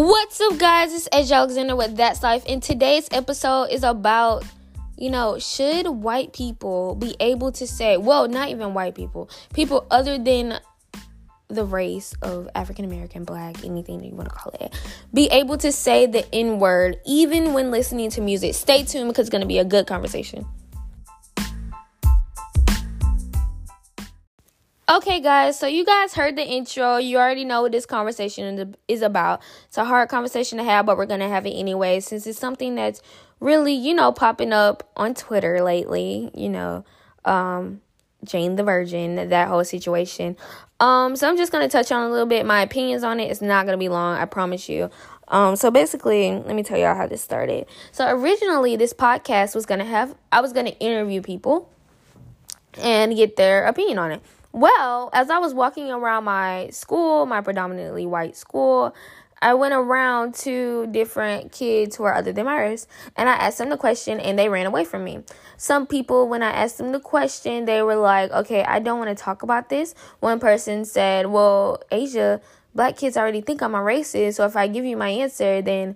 What's up, guys? It's Asia Alexander with That's Life, and today's episode is about, you know, should white people be able to say, well, not even white people, people other than the race of African American, black, anything that you want to call it, be able to say the N word even when listening to music. Stay tuned because it's going to be a good conversation. Okay, guys, so you guys heard the intro. You already know what this conversation is about. It's a hard conversation to have, but we're going to have it anyway since it's something that's really, you know, popping up on Twitter lately, you know, um, Jane the Virgin, that whole situation. Um, so I'm just going to touch on a little bit my opinions on it. It's not going to be long, I promise you. Um, so basically, let me tell y'all how this started. So originally, this podcast was going to have, I was going to interview people and get their opinion on it. Well, as I was walking around my school, my predominantly white school, I went around to different kids who are other than my race, and I asked them the question, and they ran away from me. Some people, when I asked them the question, they were like, "Okay, I don't want to talk about this." One person said, "Well, Asia, black kids already think I'm a racist, so if I give you my answer, then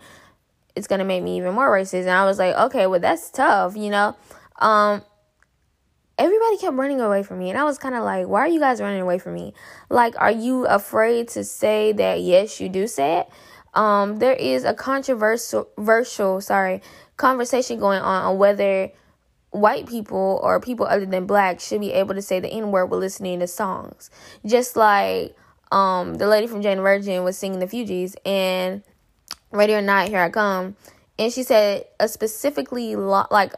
it's gonna make me even more racist." And I was like, "Okay, well, that's tough, you know." Um, everybody kept running away from me. And i was kind of like why are you guys running away from me? Like are you afraid to say that yes you do say it? Um there is a controversial sorry conversation going on on whether white people or people other than black should be able to say the n word while listening to songs. Just like um the lady from jane virgin was singing the fugees and ready or not here i come. And she said a specifically lo- like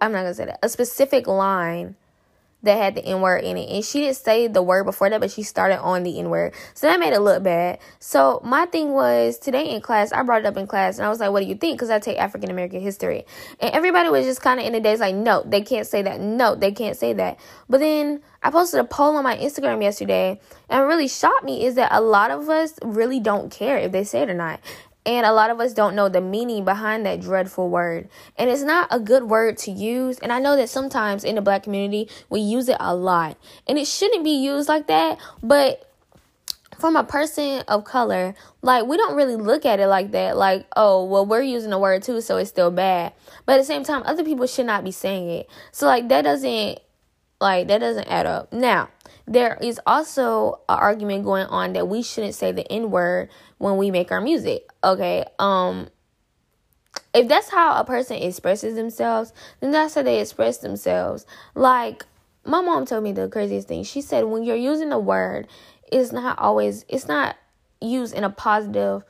I'm not gonna say that, a specific line that had the N word in it. And she didn't say the word before that, but she started on the N word. So that made it look bad. So my thing was today in class, I brought it up in class and I was like, what do you think? Because I take African American history. And everybody was just kind of in the days like, no, they can't say that. No, they can't say that. But then I posted a poll on my Instagram yesterday and what really shocked me is that a lot of us really don't care if they say it or not. And a lot of us don't know the meaning behind that dreadful word. And it's not a good word to use. And I know that sometimes in the black community, we use it a lot. And it shouldn't be used like that. But from a person of color, like we don't really look at it like that. Like, oh, well, we're using the word too, so it's still bad. But at the same time, other people should not be saying it. So, like, that doesn't, like, that doesn't add up. Now, there is also an argument going on that we shouldn't say the N word when we make our music. Okay. Um if that's how a person expresses themselves, then that's how they express themselves. Like my mom told me the craziest thing. She said when you're using a word, it's not always it's not used in a positive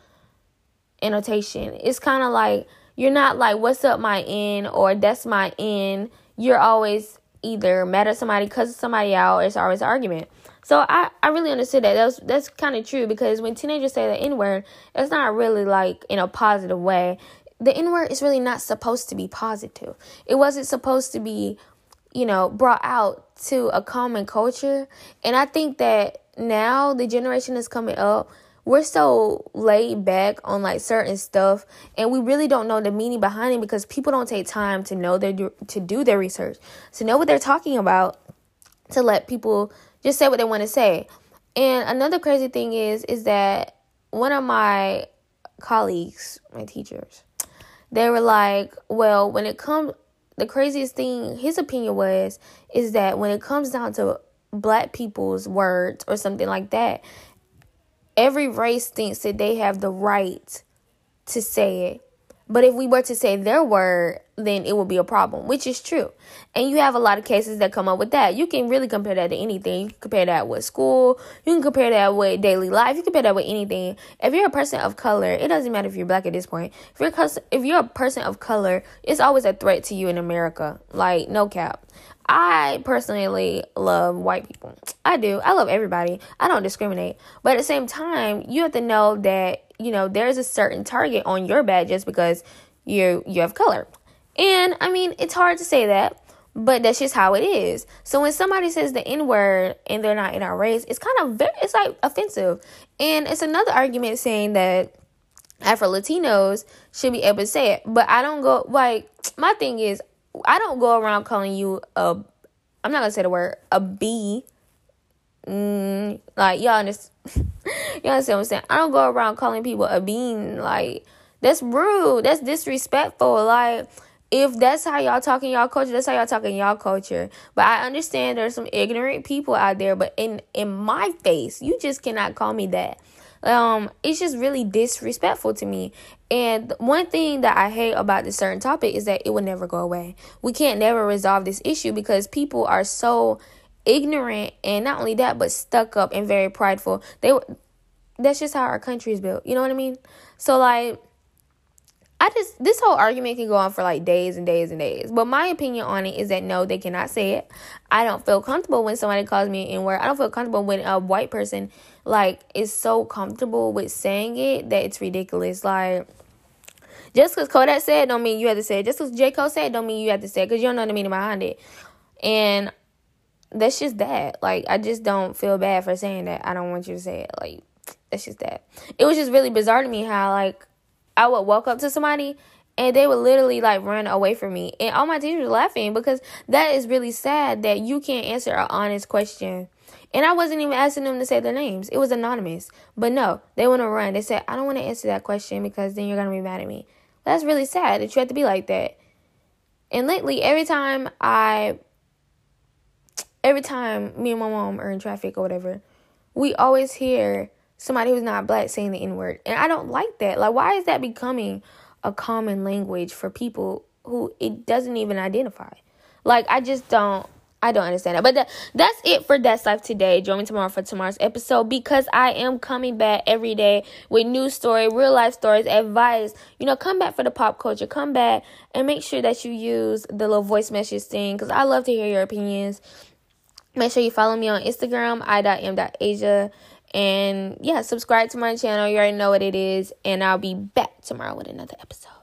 annotation. It's kind of like you're not like what's up my N or that's my N. You're always either mad at somebody, cussing somebody out, it's always an argument. So I, I really understood that. That's that's kind of true because when teenagers say the N word, it's not really like in a positive way. The N word is really not supposed to be positive. It wasn't supposed to be, you know, brought out to a common culture. And I think that now the generation that's coming up, we're so laid back on like certain stuff and we really don't know the meaning behind it because people don't take time to know their to do their research to know what they're talking about to let people just say what they want to say. And another crazy thing is is that one of my colleagues my teachers they were like well when it comes the craziest thing his opinion was is that when it comes down to black people's words or something like that every race thinks that they have the right to say it. But if we were to say their word, then it would be a problem, which is true. And you have a lot of cases that come up with that. You can really compare that to anything. You can compare that with school. You can compare that with daily life. You can compare that with anything. If you're a person of color, it doesn't matter if you're black at this point. If you're if you're a person of color, it's always a threat to you in America. Like no cap. I personally love white people. I do. I love everybody. I don't discriminate. But at the same time, you have to know that, you know, there's a certain target on your back just because you you have color. And I mean, it's hard to say that, but that's just how it is. So when somebody says the N word and they're not in our race, it's kind of very it's like offensive. And it's another argument saying that Afro Latinos should be able to say it. But I don't go like my thing is I don't go around calling you a. I'm not gonna say the word a B. Mm, like y'all understand. you understand what I'm saying? I don't go around calling people a bean. Like, that's rude. That's disrespectful. Like, if that's how y'all talking y'all culture, that's how y'all talking y'all culture. But I understand there's some ignorant people out there, but in in my face, you just cannot call me that. Um, it's just really disrespectful to me. And one thing that I hate about this certain topic is that it will never go away. We can't never resolve this issue because people are so ignorant and not only that, but stuck up and very prideful. They that's just how our country is built. You know what I mean? So like I just this whole argument can go on for like days and days and days. But my opinion on it is that no, they cannot say it. I don't feel comfortable when somebody calls me an word. I don't feel comfortable when a white person like is so comfortable with saying it that it's ridiculous. Like just because Kodak said don't mean you have to say it. Just because J. Cole said don't mean you have to say it because you don't know the meaning behind it. And that's just that. Like I just don't feel bad for saying that. I don't want you to say it. Like that's just that. It was just really bizarre to me how like I would walk up to somebody and they would literally like run away from me. And all my teachers were laughing because that is really sad that you can't answer an honest question. And I wasn't even asking them to say their names. It was anonymous. But no, they want to run. They said, I don't want to answer that question because then you're going to be mad at me. That's really sad that you have to be like that. And lately, every time I, every time me and my mom are in traffic or whatever, we always hear somebody who's not black saying the N word. And I don't like that. Like, why is that becoming a common language for people who it doesn't even identify? Like, I just don't. I don't understand that. But that, that's it for That's Life today. Join me tomorrow for tomorrow's episode because I am coming back every day with new story, real life stories, advice. You know, come back for the pop culture. Come back and make sure that you use the little voice message thing because I love to hear your opinions. Make sure you follow me on Instagram, i.m.asia. And yeah, subscribe to my channel. You already know what it is. And I'll be back tomorrow with another episode.